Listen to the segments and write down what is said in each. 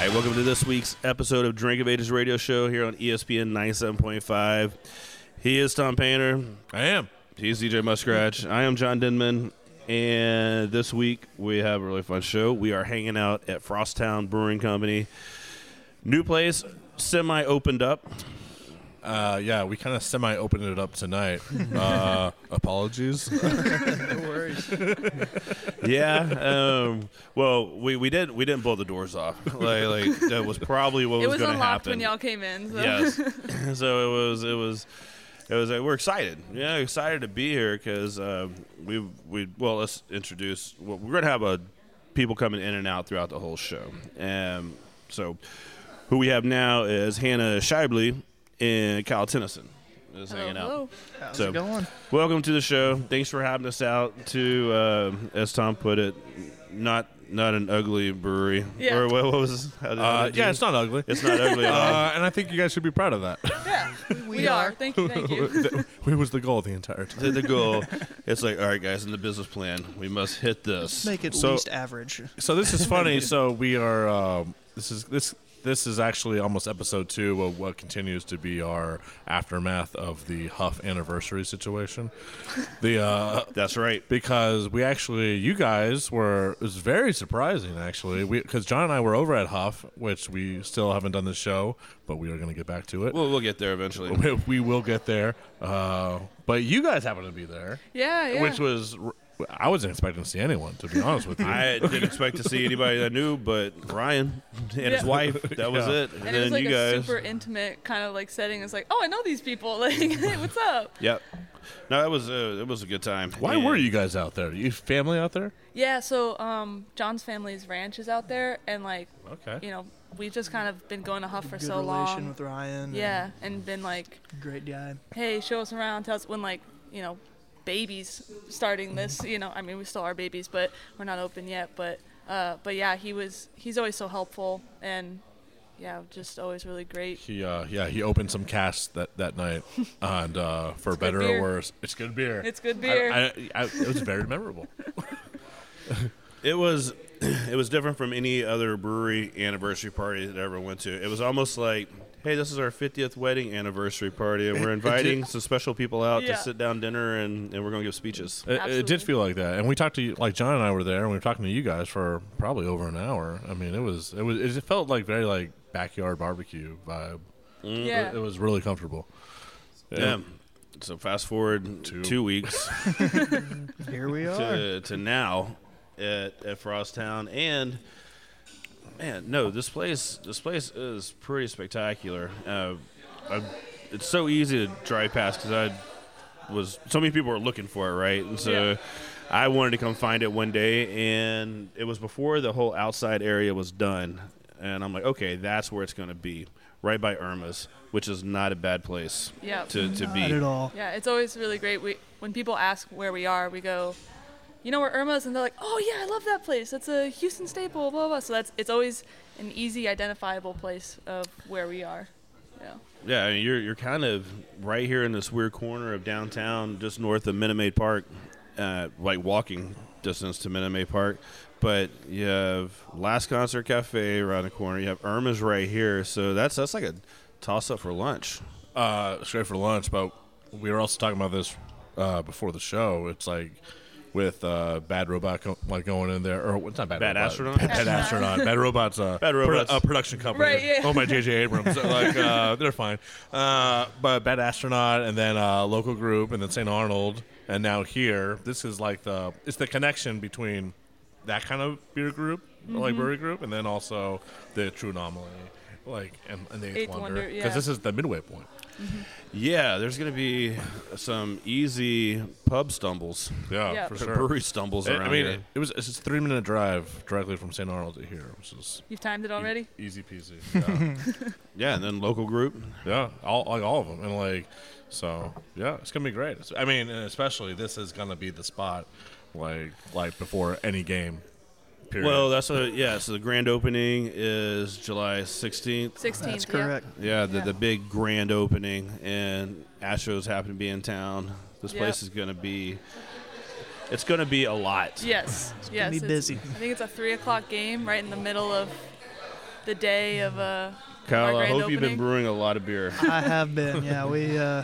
Hi, welcome to this week's episode of Drink of Ages Radio Show here on ESPN 97.5. He is Tom Painter. I am. He's DJ Muskratch. I am John Denman. And this week we have a really fun show. We are hanging out at Frosttown Brewing Company. New place, semi opened up. Uh, yeah, we kind of semi opened it up tonight. uh, apologies. No worries. yeah. Um, well, we, we didn't we didn't blow the doors off. Like, like that was probably what It was, was going to unlocked happen. when y'all came in. So. Yes. so it was it was it was like we're excited. Yeah, excited to be here because uh, we we well let's introduce. Well, we're gonna have a people coming in and out throughout the whole show. Um, so who we have now is Hannah Shibley and Kyle Tennyson is hanging out. Hello. How's So- it going? Welcome to the show. Thanks for having us out to, uh, as Tom put it, not not an ugly brewery. Yeah. Or what, what was? How did, how Uh, did yeah, it's not ugly. It's not ugly at all. Uh, and I think you guys should be proud of that. Yeah, we, are. Thank you. Thank you. It was the goal the entire time. to the goal. It's like, all right, guys, in the business plan, we must hit this. Make it So- least average. So this is funny. so we are. Um, this is this. This is actually almost episode two of what continues to be our aftermath of the Huff anniversary situation. The uh, That's right. because we actually, you guys were. It was very surprising actually. Because John and I were over at Huff, which we still haven't done the show, but we are going to get back to it. We'll, we'll get there eventually. we, we will get there. Uh, but you guys happen to be there, Yeah, yeah. which was. I wasn't expecting to see anyone, to be honest with you. I didn't expect to see anybody I knew, but Ryan and his Yeah. wife. That was Yeah. it. And, and it was then like you a guys. super intimate kind of like setting. It's like, oh, I know these people. Like, hey, what's up? Yep. No, it was uh, it was a good time. Why And- were you guys out there? You family out there? Yeah. So, um, John's family's ranch is out there, and like, Okay. you know, we've just kind of been going to Huff for Good so relation long. with Ryan. yeah, and been like, Great guy. hey, show us around. Tell us when like, you know, babies starting this. You know, I mean, we still are babies, but we're not open yet. But, uh, but yeah, he was. He's always so helpful, and yeah, just always really great. He uh yeah, he opened some casks that that night and uh for good better or worse, it's good beer. It's good beer. I, I, I, it was very memorable. It was it was different from any other brewery anniversary party that I ever went to. It was almost like, hey, this is our 50th wedding anniversary party, and we're inviting some special people out Yeah. to sit down dinner, and, and we're going to give speeches. It, it Absolutely. did feel like that, and we talked to you, like John and I were there, and we were talking to you guys for probably over an hour. I mean, it was it was it felt like very like backyard barbecue vibe. Mm. yeah. It, it was really comfortable. Yeah. So fast forward Two. two, weeks Here we are. to, to now at, at Frosttown, and man, no, this place this place is pretty spectacular. Uh, I, it's so easy to drive past because I was so many people were looking for it, right? And so Yeah. I wanted to come find it one day, and it was before the whole outside area was done. And I'm like, okay, that's where it's going to be, right by Irma's, which is not a bad place Yeah. to, to be. Not at all. Yeah, it's always really great. We when people ask where we are, we go, you know where Irma's, and they're like, oh yeah, I love that place. That's a Houston staple. Blah blah. blah. So that's it's always an easy identifiable place of where we are. Yeah. Yeah, I mean, you're you're kind of right here in this weird corner of downtown, just north of Minute Maid Park, uh, like walking distance to Minute Maid Park. But you have Last Concert Cafe around the corner. You have Irma's right here, so that's that's like a toss up for lunch. uh, straight for lunch. But we were also talking about this uh, before the show. It's like with uh, Bad Robot co- like going in there, or it's not Bad, Bad Robot. Astronaut? Bad Astronaut. Bad Robot's uh, Bad produ- Robots. a production company. Right, yeah. Oh my J.J. Abrams. like uh, they're fine. Uh, but Bad Astronaut, and then uh, local group, and then St. Arnold, and now here. This is like the it's the connection between that kind of beer group, like brewery group, and then also the True Anomaly. Like and, and the Eighth, Eighth Wonder Wonder, because yeah. this is the midway point. Mm-hmm. Yeah, there's going to be some easy pub stumbles, Yeah, Yeah. for sure. brewery stumbles I- around I mean, here. it, it was it's a three minute drive directly from St. Arnold to here, which is You've timed it e- already? easy peasy. Yeah, yeah, and then local group. yeah, all like all of them, and like so yeah, it's gonna be great. I mean, especially this is gonna be the spot, like like before any game. Period. Well, that's what. Yeah, so the grand opening is July 16th. 16th. That's correct. Yeah, the, Yeah. the big grand opening, and Astros happen to be in town. This Yep. place is going to be. It's going to be a lot. Yes. yes. be it's- busy. I think it's a three o'clock game right in the middle of the day of uh, our Kyle, I grand hope you've been brewing a lot of beer. I have been. Yeah, we uh,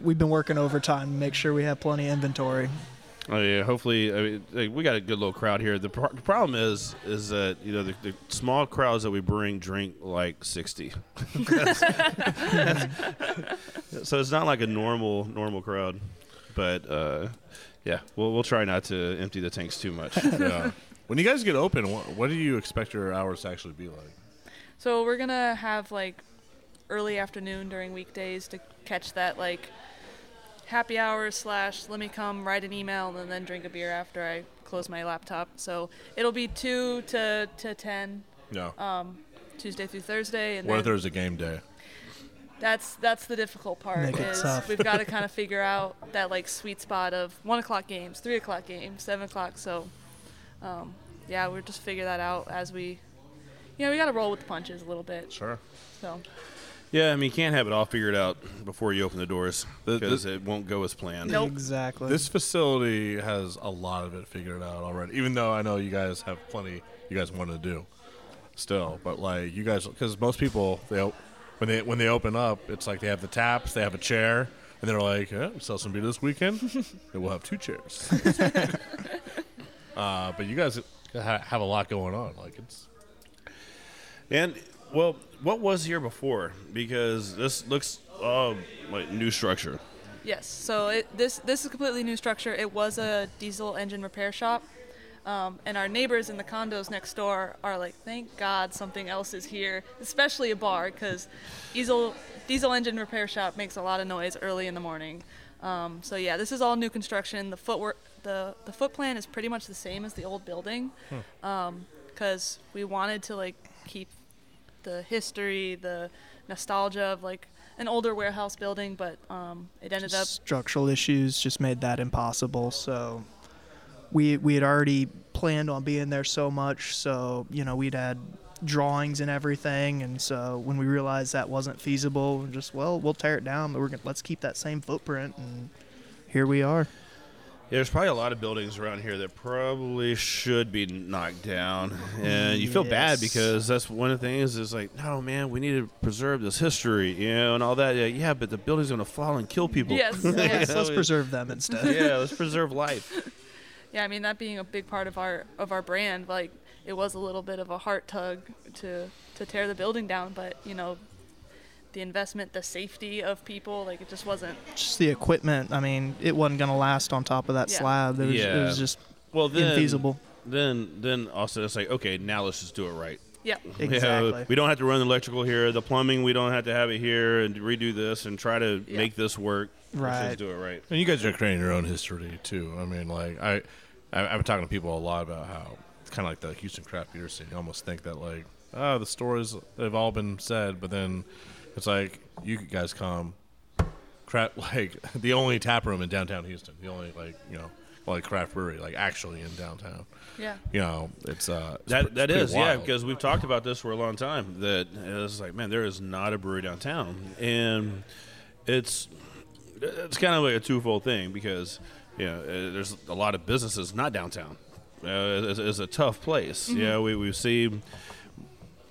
we've been working overtime to make sure we have plenty of inventory. Oh yeah, hopefully I mean, we got a good little crowd here. The, pro- the problem is is that you know the, the small crowds that we bring drink like sixty, so it's not like a normal normal crowd. But uh, yeah, we'll we'll try not to empty the tanks too much. yeah. When you guys get open, what, what do you expect your hours to actually be like? So we're gonna have like early afternoon during weekdays to catch that like happy hour slash let me come write an email and then drink a beer after I close my laptop. So it'll be two to to ten Yeah. Tuesday through Thursday, and what if then there's a game day? that's that's the difficult part. Make it is tough. we've got to kind of figure out that like sweet spot of one o'clock games, three o'clock games, seven o'clock. So um, yeah, we'll just figure that out as we. You know, we got to roll with the punches a little bit. Sure. So yeah, I mean, you can't have it all figured out before you open the doors The- the- because it won't go as planned. Nope. Exactly. This facility has a lot of it figured out already. Even though I know you guys have plenty you guys want to do still, but like you guys, because most people they op- when they when they open up, it's like they have the taps, they have a chair, and they're like, yeah, we sell some beer this weekend, and we'll have two chairs. uh, but you guys ha- have a lot going on. Like it's And well, what was here before? Because this looks uh, like new structure. Yes. So it, this this is completely new structure. It was a diesel engine repair shop, um, and our neighbors in the condos next door are like, "Thank God something else is here, especially a bar, because diesel diesel engine repair shop makes a lot of noise early in the morning." Um, so yeah, this is all new construction. The footwork, the the foot plan is pretty much the same as the old building, because we wanted to like keep the history, the nostalgia of like an older warehouse building, but um, it ended up structural issues just made that impossible. So we we had already planned on being there so much, so you know we'd had drawings and everything, and so when we realized that wasn't feasible, we're just well we'll tear it down, but we're gonna let's keep that same footprint, and here we are. Yeah, there's probably a lot of buildings around here that probably should be knocked down, and you feel bad because that's one of the things. Is like, no, man, we need to preserve this history, you know, and all that. Yeah, yeah but the building's gonna fall and kill people. Yes, yes. know, Let's it- preserve them instead. Yeah, let's preserve life. yeah. I mean that being a big part of our of our brand, like it was a little bit of a heart tug to to tear the building down, but you know. The investment, the safety of people, like it just wasn't. Just the equipment. I mean, it wasn't gonna last on top of that Yeah. slab. It was, it was just Well, then infeasible. Then, then also it's like, okay, now let's just do it right. Yeah, You know, Exactly. we don't have to run the electrical here, the plumbing. We don't have to have it here and redo this and try to Yeah. make this work. Let's Right. just do it right. And you guys are creating your own history too. I mean, like I, I I've been talking to people a lot about how it's kind of like the Houston craft beer scene. You almost think that like, oh, the stories they've all been said, but then it's like you guys come, crap, like the only tap room in downtown Houston, the only like you know, like craft brewery, like actually in downtown. yeah. You know, it's uh, it's That pre- that it's is, pretty yeah, because we've talked about this for a long time. That it's like, man, there is not a brewery downtown, and it's it's kind of like a twofold thing because you know uh, there's a lot of businesses not downtown. Uh, it's, it's a tough place. Yeah, we we see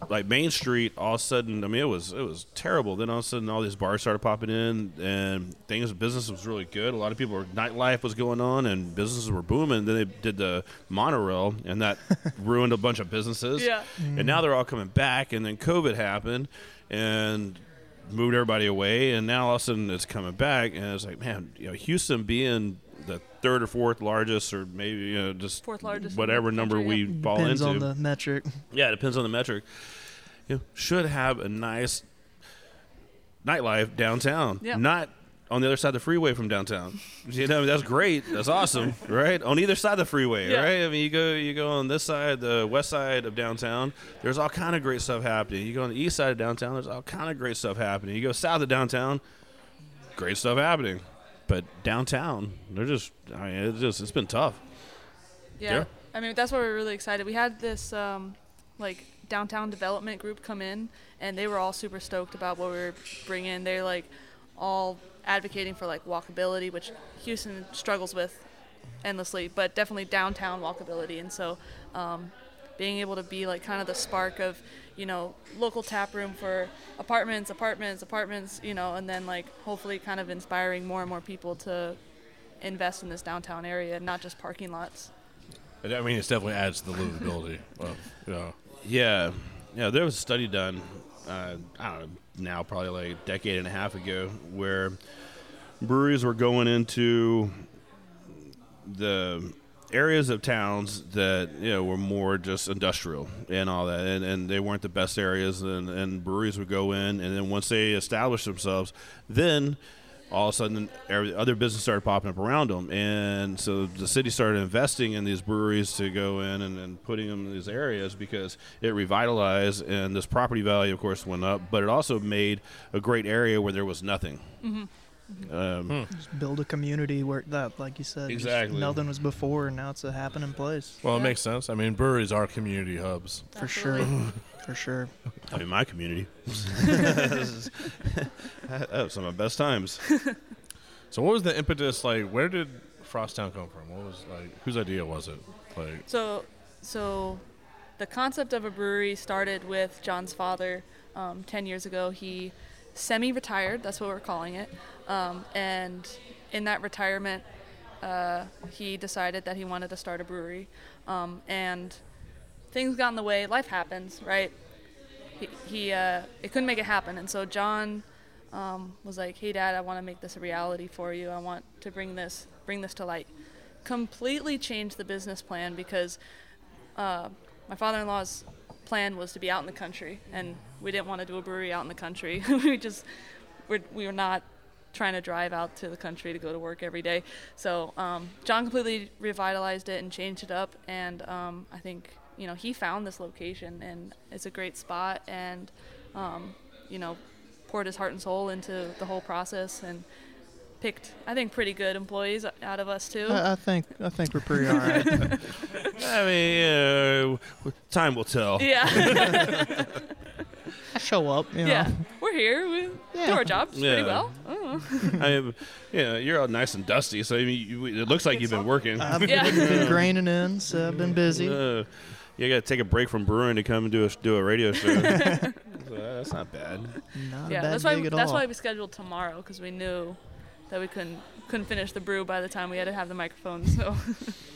like Main Street all of a sudden. I mean, it was it was terrible. Then all of a sudden, all these bars started popping in, and things business was really good. A lot of people, were, nightlife was going on, and businesses were booming. Then they did the monorail, and that ruined a bunch of businesses. Yeah. And now they're all coming back, and then COVID happened, and moved everybody away, and now all of a sudden it's coming back, and it's like, man, you know, Houston being the third or fourth largest, or maybe you know just Fourth largest whatever the number country, we yeah. fall Depends into. on the metric. Yeah, it depends on the metric. you know, should have a nice nightlife downtown, Yeah. not on the other side of the freeway from downtown. You know, that's great. That's awesome, right? On either side of the freeway, Yeah. right? I mean, you go you go on this side, the west side of downtown. There's all kind of great stuff happening. You go on the east side of downtown. There's all kind of great stuff happening. You go south of downtown, great stuff happening. But downtown, they're just. I mean, it's just it's been tough. Yeah. Yeah. I mean, that's why we're really excited. We had this um, like downtown development group come in, and they were all super stoked about what we were bringing. They're like all advocating for like walkability, which Houston struggles with endlessly, but definitely downtown walkability. And so, um, being able to be like kind of the spark of, you know, local tap room for apartments, apartments, apartments, you know, and then like hopefully kind of inspiring more and more people to invest in this downtown area, not just parking lots. I mean, it definitely adds to the livability. Of, you know, Yeah, yeah. There was a study done. Uh, I don't know now, probably like a decade and a half ago, where breweries were going into the areas of towns that you know were more just industrial and all that, and, and they weren't the best areas. And, and breweries would go in, and then once they established themselves, then all of a sudden other business started popping up around them and so the city started investing in these breweries to go in and, and putting them in these areas because it revitalized and this property value of course went up but it also made a great area where there was nothing mm-hmm. Um, Just build a community where that, like you said, Exactly. nothing was before, and now it's a happening place well, it Yeah. makes sense. I mean, breweries are community hubs. for sure, for sure. I mean my community that was some of my best times So, what was the impetus? Like, where did Frosttown come from? What was like, whose idea was it? Like, So, so the concept of a brewery started with John's father um, 10 years ago. He semi retired, that's what we're calling it. Um, and in that retirement, uh, he decided that he wanted to start a brewery. Um, and things got in the way. Life happens, right? He, he uh, it couldn't make it happen. And so John um, was like, "Hey, Dad, I want to make this a reality for you. I want to bring this bring this to light." Completely changed the business plan because uh, my father-in-law's plan was to be out in the country, and we didn't want to do a brewery out in the country. we just we're, we were not trying to drive out to the country to go to work every day. So um, John completely revitalized it and changed it up, and um, I think you know he found this location, and it's a great spot, and um, you know poured his heart and soul into the whole process and picked I think pretty good employees out of us too. I, I think I think we're pretty all right. I mean uh, time will tell yeah, I show up, you know. yeah, we're here. We do our jobs Yeah. pretty well. I mean, yeah, you're all nice and dusty, so I mean, you, it looks like you've been working. I've Yeah. been, been graining in, so I've been busy. Uh, you got to take a break from brewing to come and do a do a radio show. so that's not bad. Not yeah, a bad that's why gig at that's all. why we scheduled tomorrow because we knew that we couldn't couldn't finish the brew by the time we had to have the microphone. So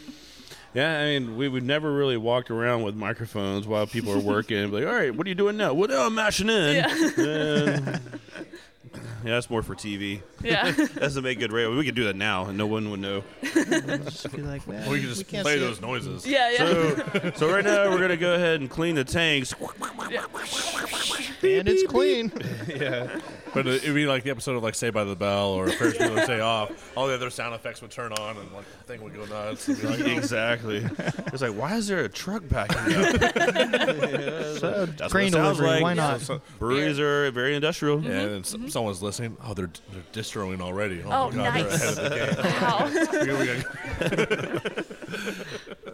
Yeah, I mean, we would never really walked around with microphones while people are working. like, all right, what are you doing now? What? Oh, I'm mashing in. yeah, Yeah, that's more for TV. yeah, that's doesn't make good radio. We could do that now, and no one would know. Just be like, man, we could just can't play those it. noises. yeah, yeah. So, so right now we're gonna go ahead and clean the tanks. and it's clean. yeah. But it'd be like the episode of like Saved by the Bell or Ferris Bueller Day Off. All the other sound effects would turn on and like the thing would go nuts. Be like, oh. Exactly. It's like, why is there a truck backing up? So, That's grain sounds delivery, like. why not? So- Breweries are very industrial. yeah, and then s- someone's listening. Oh, they're they're distroing already. Oh, Oh, my god, nice. ahead of the game. Wow. We- we gotta-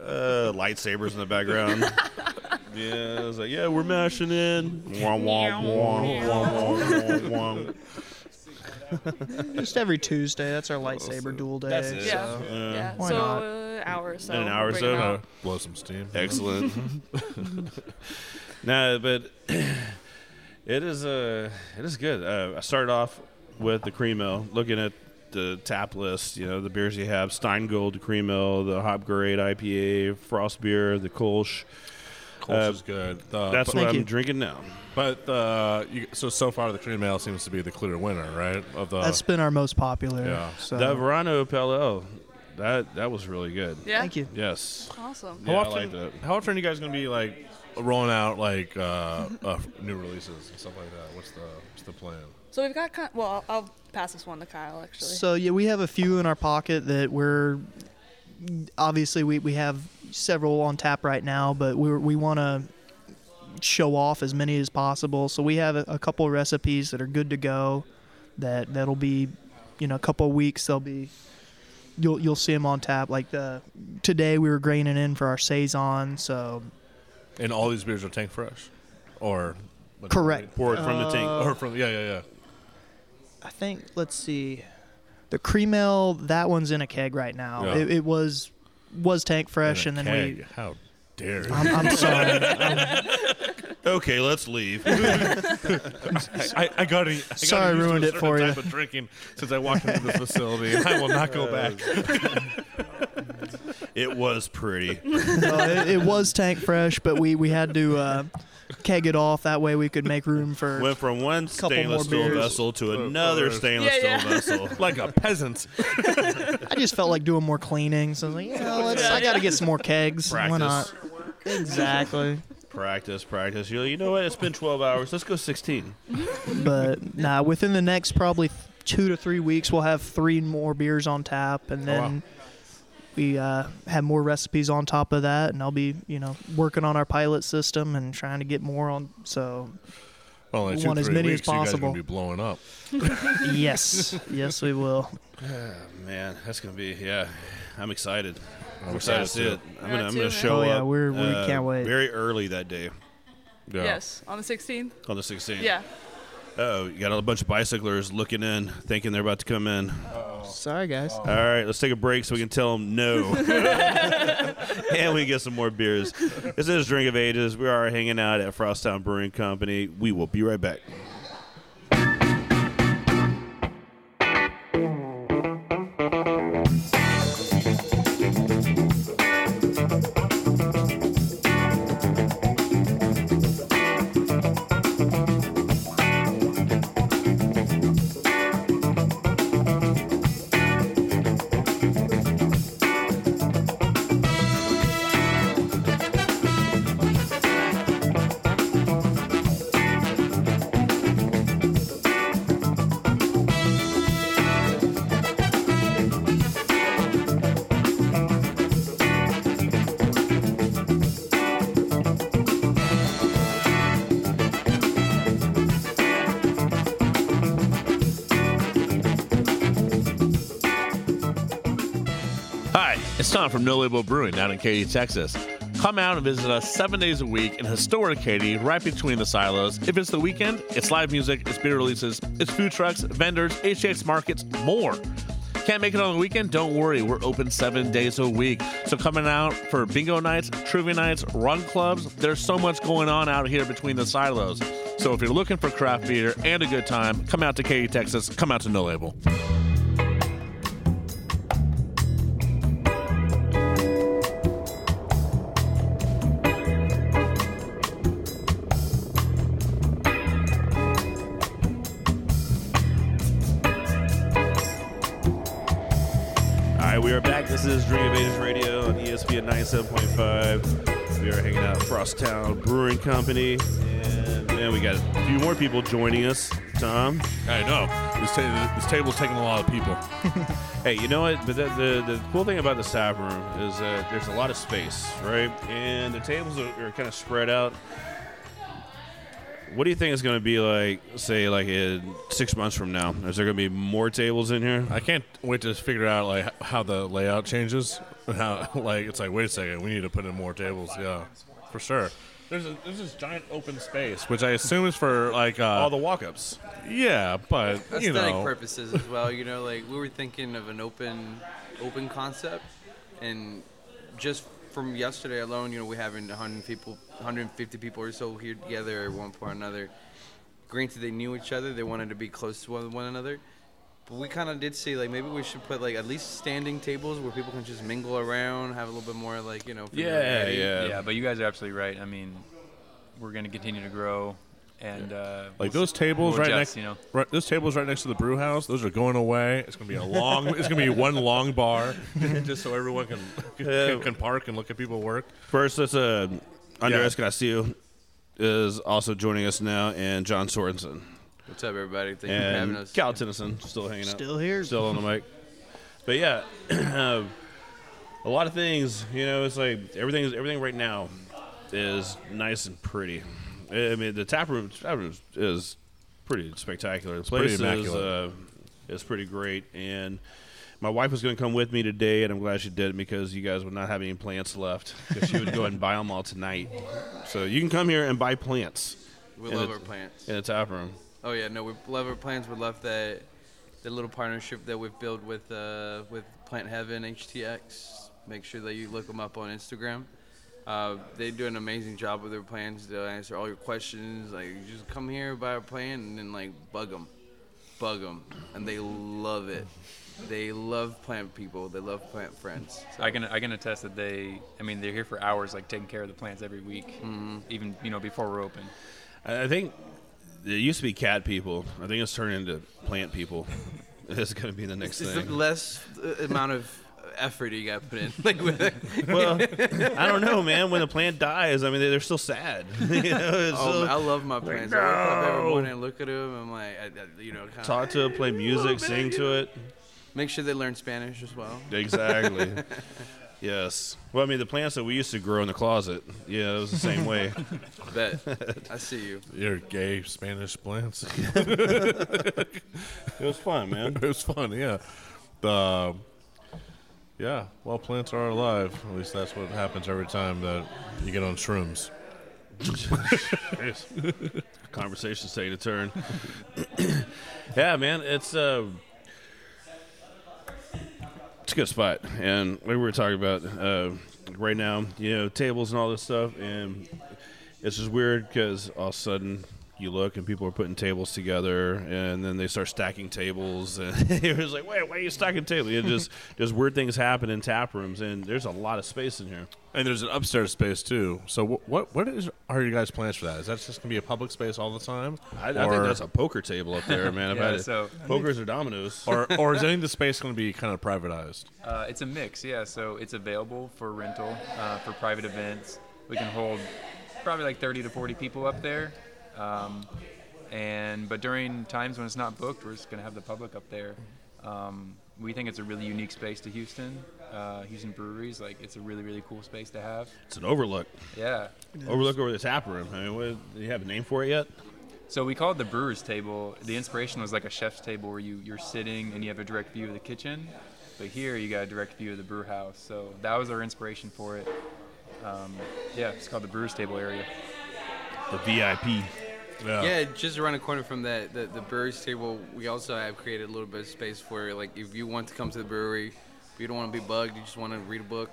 Uh, lightsabers in the background. Yeah, it's like, yeah, we're mashing in. Wah, wah, wah. Just every Tuesday. That's our lightsaber duel day. That's it. Yeah. so- Uh, yeah. Why so not? uh, hour or so. In an hour or bring so, it no. out. blow some steam. Excellent. nah, but it is uh, it is good. Uh, I started off with the cream ale, looking at the tap list. You know, the beers you have: Steingold Cream Ale, the Hop Grade IPA, Frost Beer, the Kolsch. Kolsch Uh, is good. Uh, That's but, what I'm you. drinking now. but uh, you, so so far the cream ale seems to be the clear winner, right? Of the That's been our most popular. Yeah. So The Verano Pale Ale, that that was really good. Yeah. thank you. Yes. Awesome. how Yeah, I often? liked it. How often are you guys gonna be like rolling out like uh, uh, new releases and stuff like that? What's the what's the plan? So we've got. Kind well, I'll pass this one to Kyle actually. So yeah, we have a few in our pocket that we're obviously we, we have several on tap right now, but we we want to show off as many as possible. So we have a, a couple of recipes that are good to go. That that'll be, you know, a couple of weeks. They'll be. You'll you'll see them on tap. Like the today we were graining in for our saison. So And all these beers are tank fresh, or Correct. Pour it from the tank. or uh, from yeah yeah yeah. I think let's see, the cream ale that one's in a keg right now. Yeah. It, it was was tank fresh, In and a then we. how dare you? I'm, I'm sorry. Okay, let's leave. I, I got to. Sorry, I ruined it for type you. Of drinking since I walked into the facility, and I will not go back. it was pretty. No, it, it was tank fresh, but we we had to uh, keg it off. That way we could make room for. Went from one Couple stainless more steel beers. vessel to another uh, stainless Yeah, steel yeah. vessel. like a peasant. I just felt like doing more cleaning, so I was like, you know, let's, I got to get some more kegs. Why not? Exactly. Practice, practice. You you know what? It's been 12 hours. Let's go 16. But nah, within the next probably th- two to three weeks, we'll have three more beers on tap, and then we uh, have more recipes on top of that. And I'll be, you know, working on our pilot system and trying to get more on. So Well, in two, want as three many as weeks, you guys are possible. gonna be blowing up. yes, yes, we will. Man, that's gonna be yeah. I'm excited. I'm I'm excited to see it. I'm gonna I'm gonna man. show Oh, yeah, up. we're- we uh, can't wait. Very early that day Yeah. Yes, on the 16th. on the 16th. Yeah. Oh, you got a bunch of bicyclers looking in, thinking they're about to come in. Sorry, guys. All right, let's take a break so we can tell them no. and we get some more beers. This is Drink of Ages. We are hanging out at Frosttown Brewing Company. We will be right back. It's Tom from No Label Brewing down in Katy, Texas. Come out and visit us seven days a week in historic Katy, right between the silos. If it's the weekend, it's live music, it's beer releases, it's food trucks, vendors, HX markets, more. Can't make it on the weekend? Don't worry, we're open seven days a week. So coming out for bingo nights, trivia nights, run clubs, there's so much going on out here between the silos. So if you're looking for craft beer and a good time, come out to Katy, Texas. Come out to No Label. Out Brewing Company. And man, we got a few more people joining us. Tom. I know. This, ta- this table's taking a lot of people. Hey, you know what? But the, the, the cool thing about the staff room is that there's a lot of space, right? And the tables are, are kind of spread out. What do you think is going to be like, say, like in six months from now? Is there going to be more tables in here? I can't wait to figure out like how the layout changes. How like it's like wait a second, we need to put in more tables. Yeah, for sure. There's a, there's this giant open space, which I assume is for like uh, All the walk-ups. yeah, but you aesthetic know, purposes as well. You know, like we were thinking of an open, open concept, and just from yesterday alone, you know, we having 100 people, 150 people or so here together at one point or another. Granted, they knew each other; they wanted to be close to one, one another. But we kind of did see like maybe we should put like at least standing tables where people can just mingle around, have a little bit more like you know. Yeah, yeah. Yeah, but you guys are absolutely right. I mean, we're going to continue to grow, and uh, like we'll those tables we'll right adjust, next, You know, right, those tables right next to the brew house. Those are going away. It's gonna be a long. it's gonna be one long bar, just so everyone can can, can park and look at people work. First, let's uh, Andres Castillo is also joining us now, and John Sorensen. What's up, everybody? Thank you for having us. Cal Tennyson still hanging out. Still here. Still on the mic. But yeah, a lot of things. You know, it's like everything. is Everything right now is nice and pretty. I mean, the tap room, tap room is pretty spectacular. The pretty place is, uh, is pretty great, and my wife was going to come with me today, and I'm glad she did because you guys would not have any plants left because she would go and buy them all tonight. So you can come here and buy plants. We in love the- our plants. in the tap room. Oh yeah, no, we love our plants. We love that the little partnership that we've built with uh, with Plant Heaven HTX. Make sure that you look them up on Instagram. Uh, they do an amazing job with their plants. They'll answer all your questions. Like, you just come here, buy a plant, and then like bug them, bug them, and they love it. They love plant people. They love plant friends. So, I can I can attest that they. I mean, they're here for hours, like taking care of the plants every week, even you know before we're open. I I think it used to be cat people. I think it's turned into plant people. It's going to be the next it's thing. the less uh, amount of effort you got to put in. Like with it. well, I don't know, man. When a plant dies, I mean, they're still sad. you know, it's Oh, so- I love my plants. I wake up every no. morning and look at them. I'm like, I, I- you know, talk to it, play music, sing to it. Make sure they learn Spanish as well. Exactly. Yes. Well, I mean, the plants that we used to grow in the closet, yeah, it was the same way. Bet. I see you. Your gay Spanish plants. it was fun, man. it was fun, yeah. The yeah, well, plants are alive. At least that's what happens every time that you get on shrooms. Jeez. Conversation's taking a turn. yeah, man, it's uh, it's a good spot, and we were talking about uh, right now, you know, tables and all this stuff, and it's just weird because all of a sudden you look and people are putting tables together, and then they start stacking tables, and you're like, wait, why are you stacking tables? It just just weird things happen in tap rooms, and there's a lot of space in here. And there's an upstairs space too. So what what, what is are you guys' plans for that? Is that just gonna be a public space all the time? I, I think Or- that's a poker table up there, man. I've Yeah, had it. so- pokers or dominoes. or or is any of the space going to be kind of privatized? Uh, it's a mix, yeah. So it's available for rental uh, for private events. We can hold probably like 30 to 40 people up there. Um, and but during times when it's not booked, we're just gonna have the public up there. Um, we think it's a really unique space to Houston. Uh, Houston breweries, like it's a really really cool space to have. It's an overlook. Yeah. Overlook over the tap room. I mean, what, do you have a name for it yet? So we call it the brewer's table. The inspiration was like a chef's table where you, you're sitting and you have a direct view of the kitchen. But here you got a direct view of the brew house. So that was our inspiration for it. Um, yeah, it's called the brewer's table area. The VIP. Yeah, just around the corner from that, the, the brewery's table, we also have created a little bit of space for, like, if you want to come to the brewery, if you don't want to be bugged, you just want to read a book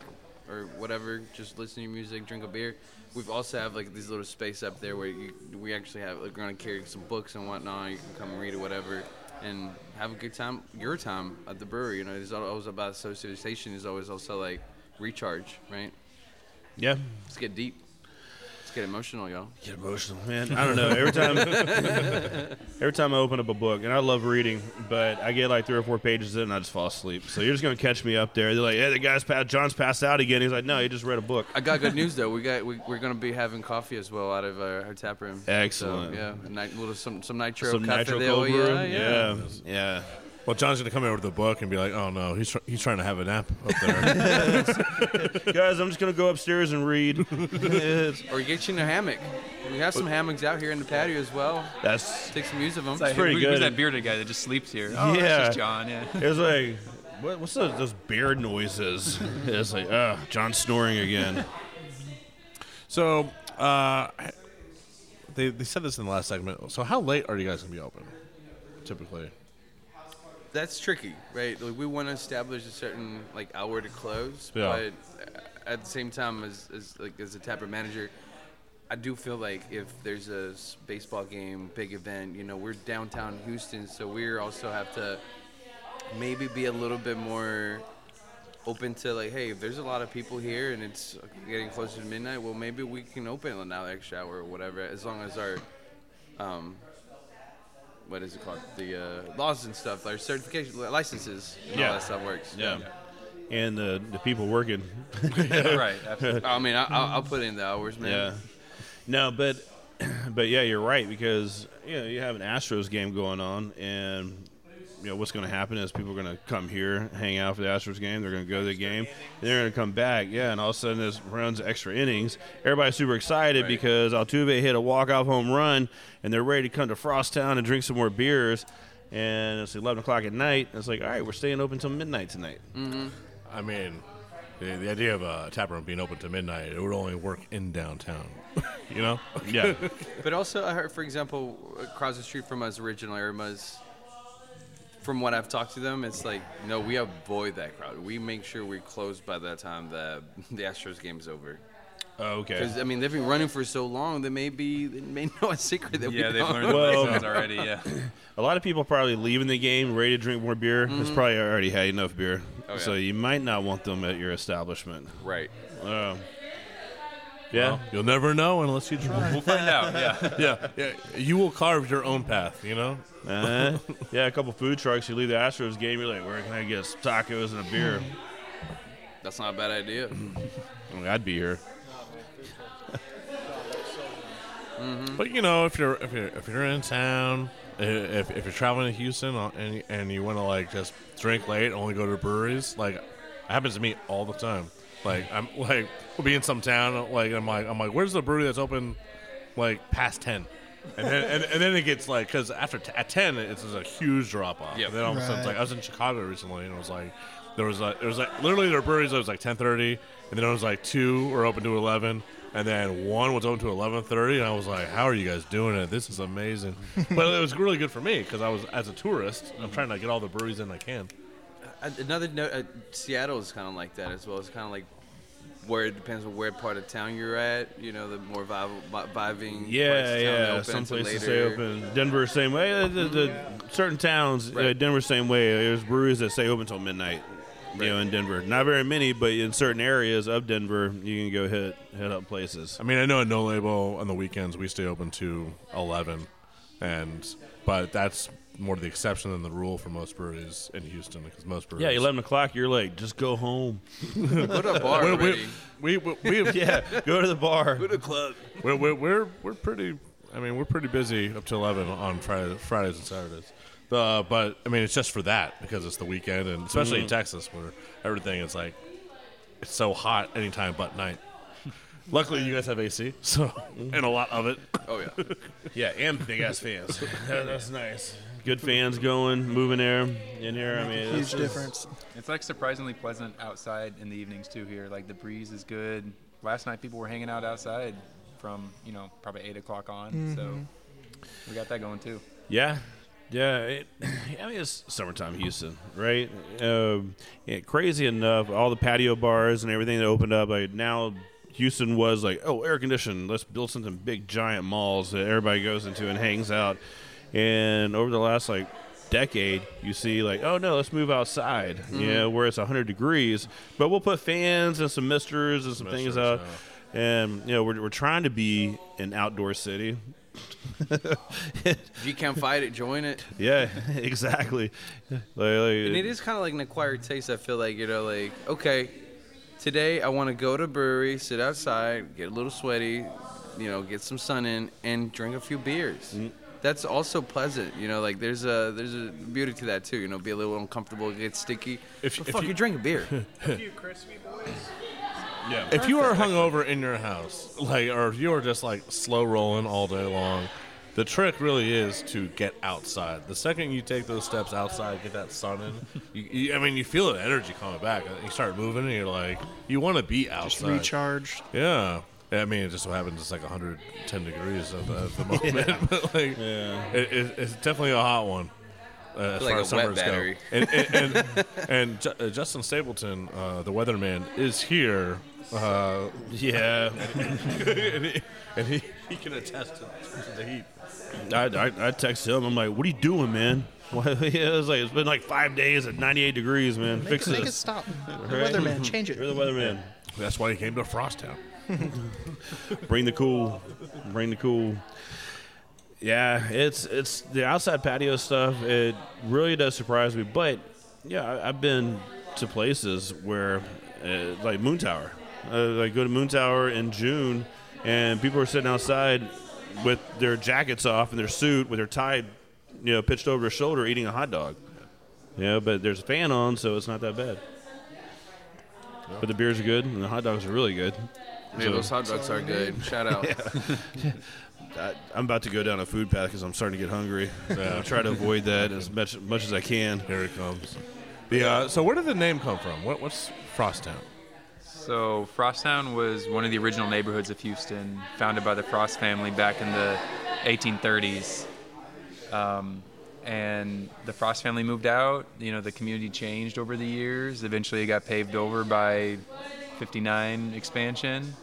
or whatever, just listen to your music, drink a beer. We've also have, like, this little space up there where you, we actually have, like, we're going to carry some books and whatnot. You can come read or whatever and have a good time, your time at the brewery. You know, it's always about socialization, is always also, like, recharge, right? Yeah. Let's get deep. Get emotional, y'all. Get emotional, man. I don't know. Every time, every time I open up a book, and I love reading, but I get like three or four pages in, and I just fall asleep. So you're just gonna catch me up there. They're like, "Hey, the guy's passed. John's passed out again." He's like, "No, he just read a book." I got good news though. We got we, we're gonna be having coffee as well out of our, our tap room. Excellent. So, yeah, a night, little some some nitro Some nitro there. yeah, yeah. yeah, yeah. Well, John's going to come over to the book and be like, "Oh no, he's tr- he's trying to have a nap up there." Guys, I'm just gonna go upstairs and read. Or get you in a hammock. We have some hammocks out here in the patio as well. That's Take some use of them. It's like, pretty who- good. Who's that bearded guy that just sleeps here? Oh, Yeah. that's just John. Yeah. It was like, what, what's those, those bear noises? It's like, ah, John's snoring again. so uh, they they said this in the last segment. So how late are you guys going to be open? Typically, That's tricky, right? Like we want to establish a certain like hour to close, Yeah. but at the same time, as, as like as a taproom manager, I do feel like if there's a baseball game, big event, you know, we're downtown Houston, so we also have to maybe be a little bit more open to like, hey, if there's a lot of people here and it's getting closer to midnight, well, maybe we can open an hour extra hour or whatever, as long as our um, what is it called? The uh, laws and stuff, our certification licenses, and Yeah. all that stuff works. Yeah. and the the people working. right. Absolutely. I mean, I, I'll, I'll put in the hours, man. Yeah. No, but but yeah, you're right because you know you have an Astros game going on, and you know what's going to happen is people are going to come here, hang out for the Astros game. They're going to go to the game, and they're going to come back. Yeah, and all of a sudden this runs extra innings. Everybody's super excited because Altuve hit a walk off home run, and they're ready to come to Frosttown and drink some more beers. And it's 11 o'clock at night. And it's like, all right, we're staying open till midnight tonight. Mm-hmm. I mean, the, the idea of a tap room being open to midnight, it would only work in downtown. you know? Yeah. But also, I heard, for example, across the street from us, original Irma's. From what I've talked to them, it's like no, we avoid that crowd. We make sure we're closed by the time the the Astros game's over. Oh, okay. Because I mean, they've been running for so long, they may be they may know a secret that Yeah, we they've don't. learned Well- lessons already. Yeah. A lot of people probably leaving the game ready to drink more beer. It's probably already had enough beer, Oh, yeah. so you might not want them at your establishment. Right. Um, yeah, Well, you'll never know unless you try. We'll find out. Yeah. yeah, yeah. You will carve your own path, you know? Uh, yeah. A couple food trucks. You leave the Astros game. You're like, where can I get some tacos and a beer? That's not a bad idea. I mean, I'd be here. But you know, if you're if you're if you're in town, if, if you're traveling to Houston uh, and and you want to like just drink late, only go to breweries, like it happens to me all the time. Like I'm like we'll be in some town, like I'm like I'm like, where's the brewery that's open, like past ten, and then and, and then it gets like because after t- at ten it's just a huge drop off. Yep. And then all of a sudden it's like I was in Chicago recently and it was like there was like it was like literally there were breweries that was like ten thirty, and then it was like two were open to eleven. And then one was open to eleven thirty, and I was like, "How are you guys doing it? This is amazing." but it was really good for me because I was, as a tourist, I'm trying to get all the breweries in I can. Uh, Another note, uh, Seattle is kind of like that as well. It's kind of like where it depends on where part of town you're at. You know, the more vibe, vibing. Yeah, parts of town yeah. open Some until places stay open. Denver, same way. The, the certain towns, uh, Denver, same way. There's breweries that stay open till midnight. You know, in Denver, not very many, but in certain areas of Denver, you can go hit hit up places. I mean, I know at No Label on the weekends we stay open to eleven, and but that's more the exception than the rule for most breweries in Houston because most breweries. Yeah, eleven o'clock, you're late. just go home. Go to a bar We, already. we, we, we, we, yeah, go to the bar. Go to a club. we're, we're, we're, we're pretty. I mean, we're pretty busy up to eleven on Friday, Fridays and Saturdays. Uh, but I mean, it's just for that because it's the weekend, and especially in Texas where everything is like it's so hot anytime but night. Luckily, you guys have AC, so and a lot of it. Oh yeah. Yeah, and big ass fans. That's nice. Good fans going, moving air in here. I mean, Huge it's- difference. It's like surprisingly pleasant outside in the evenings too. Here, like the breeze is good. Last night people were hanging out outside from you know probably eight o'clock on. So we got that going too. Yeah, yeah. It, I mean, it's summertime Houston, right? Um, yeah, crazy enough, all the patio bars and everything that opened up. Like now, Houston was like, oh, air conditioned. Let's build something big, giant malls that everybody goes into and hangs out. And over the last like decade, you see like, oh no, let's move outside. Mm-hmm. Yeah, where it's 100 degrees, but we'll put fans and some misters and some things Misters, out. And you know, we're, we're trying to be an outdoor city. If you can't fight it, join it. Yeah, exactly. Like, like- And it is kind of like an acquired taste. I feel like you know, like okay, today I want to go to a brewery, sit outside, get a little sweaty, you know, get some sun in, and drink a few beers. Mm. That's also pleasant, you know. Like there's a there's a beauty to that too. You know, be a little uncomfortable, get sticky. If- But if fuck, you- you drink a beer. If you are hungover in your house, like, or if you are just like slow rolling all day long, the trick really is to get outside. The second you take those steps outside, get that sun in, you, you, I mean, you feel the energy coming back. You start moving, and you're like, you want to be outside. Just recharged. Yeah. I mean, it just so happens it's like 110 degrees at the, at the moment. but like, it, it, it's definitely a hot one. Uh, as Like far a as wet summers go. battery. And, and, and, and Ju- uh, Justin Stapleton, uh, the weatherman, is here. Uh, yeah, and he, and he, he can attest to, to the heat. I, I, I text him. I'm like, "What are you doing, man?" Why- yeah, it's like it's been like five days at 98 degrees, man. Make, Fix it- make it this. stop. The Right? weatherman, change it. You're the weatherman. That's why he came to Frosttown. Bring the cool. Bring the cool. Yeah, it's it's the outside patio stuff. It really does surprise me, but yeah, I, I've been to places where, uh, like Moon Tower, uh, like go to Moon Tower in June, and people are sitting outside with their jackets off and their suit with their tie, you know, pitched over their shoulder, eating a hot dog. Yeah, but there's a fan on, so it's not that bad. But the beers are good, and the hot dogs are really good. Yeah, So- those hot dogs are good. Shout out. I, I'm about to go down a food path because I'm starting to get hungry. I'll try to avoid that as much much as I can. Here it comes. The uh, so where did the name come from? What, what's Frosttown? So Frosttown was one of the original neighborhoods of Houston, founded by the Frost family back in the 1830s. Um, and the Frost family moved out. You know, the community changed over the years. Eventually, it got paved over by 59 expansion.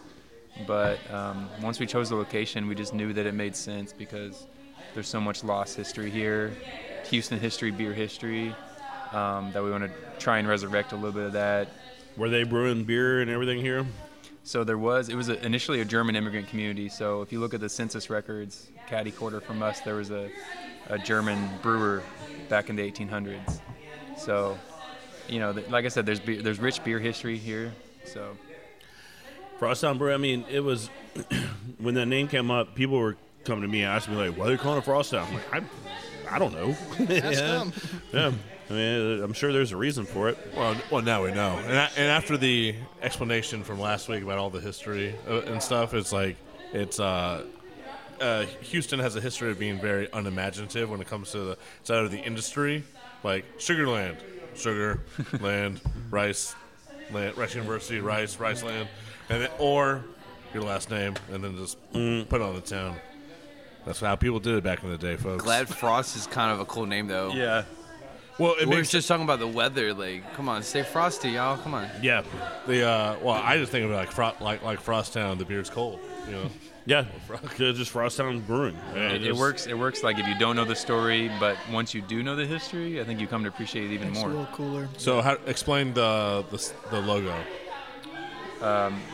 But um, once we chose the location, we just knew that it made sense because there's so much lost history here, Houston history, beer history, um, that we want to try and resurrect a little bit of that. Were they brewing beer and everything here? So there was. It was a, initially a German immigrant community. So if you look at the census records, caddy quarter from us, there was a, a German brewer back in the 1800s. So, you know, th- like I said, there's beer, there's rich beer history here. So Frosttown Brew. I mean, it was when that name came up. People were coming to me and asking me like, "Why are they calling it Frosttown?" I'm like, I, I don't know. yeah. yeah. I mean, I'm sure there's a reason for it. Well, well, now we know. And, a- and after the explanation from last week about all the history uh, and stuff, it's like it's uh, uh, Houston has a history of being very unimaginative when it comes to the side of the industry, like Sugarland, sugar, land, rice, land, Rice University, rice, rice land, and then, or your last name, and then just put it on the town. That's how people did it back in the day, folks. Glad Frost is kind of a cool name though. yeah, Well, it We were makes just talking about the weather. Like, come on, stay frosty, y'all. Come on. Yeah, the uh, well, I just think of it like fro- like like Frosttown. The beer's cold, you know. Yeah, just Frosttown Brewing. Yeah, it, it works. It works like if you don't know the story, but once you do know the history, I think you come to appreciate it even It's a more. little cooler. So, how explain the the, the logo?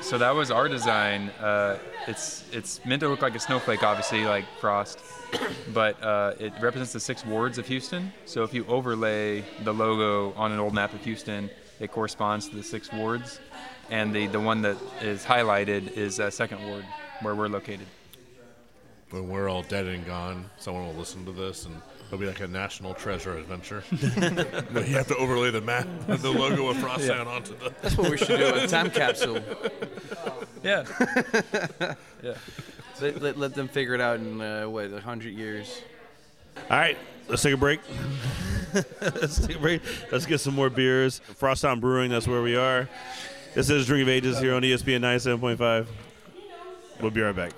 So that was our design. Uh, it's it's meant to look like a snowflake, obviously, like frost, but uh, it represents the six wards of Houston. So if you overlay the logo on an old map of Houston, it corresponds to the six wards, and the the one that is highlighted is uh, second ward, where we're located. When we're all dead and gone, someone will listen to this, and it'll be like a national treasure adventure. but you have to overlay the map, the logo of Frosttown onto the. That's what we should do. A time capsule. Yeah. yeah. Let, let, let them figure it out in uh, what a hundred years. All right, let's take a break. let's take a break. Let's get some more beers. Frost Frosttown Brewing, that's where we are. This is Drink of Ages here on ESPN 97.5. We'll be right back.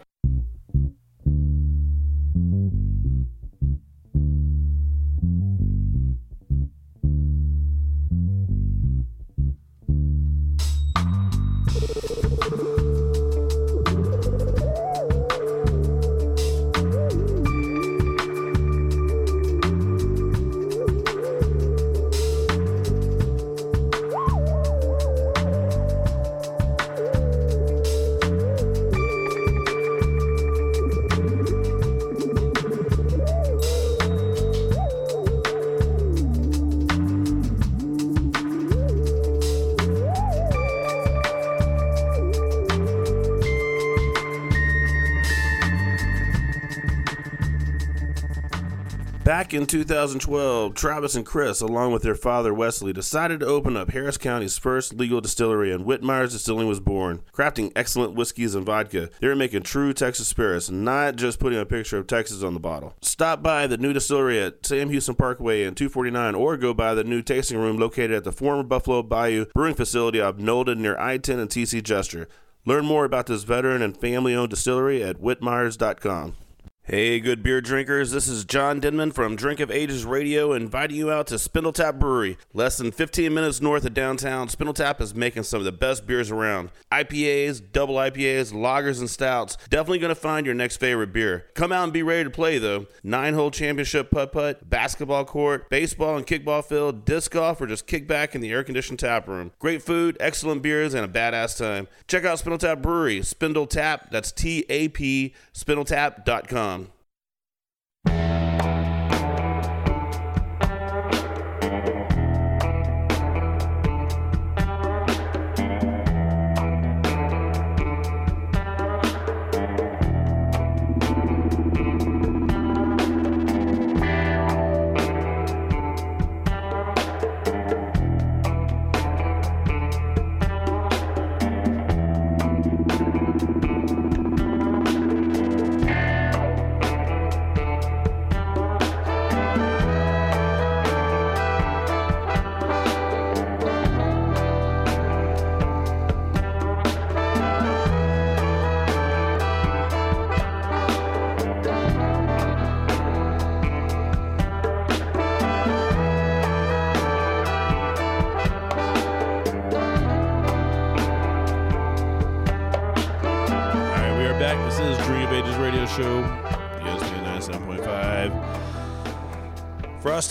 In 2012, Travis and Chris, along with their father Wesley, decided to open up Harris County's first legal distillery, and Whitmeyer's Distilling was born. Crafting excellent whiskeys and vodka, they were making true Texas spirits, not just putting a picture of Texas on the bottle. Stop by the new distillery at Sam Houston Parkway and 249, or go by the new tasting room located at the former Buffalo Bayou Brewing Facility of Nolda near I-10 and TC Jester. Learn more about this veteran and family-owned distillery at whitmeyers.com. Hey, good beer drinkers. This is John Denman from Drink of Ages Radio inviting you out to Spindletap Brewery. Less than 15 minutes north of downtown, Spindletap is making some of the best beers around. IPAs, double IPAs, lagers, and stouts. Definitely going to find your next favorite beer. Come out and be ready to play, though. Nine hole championship putt putt, basketball court, baseball and kickball field, disc golf, or just kick back in the air conditioned tap room. Great food, excellent beers, and a badass time. Check out Spindletap Brewery. Spindletap, that's T A P, spindletap.com.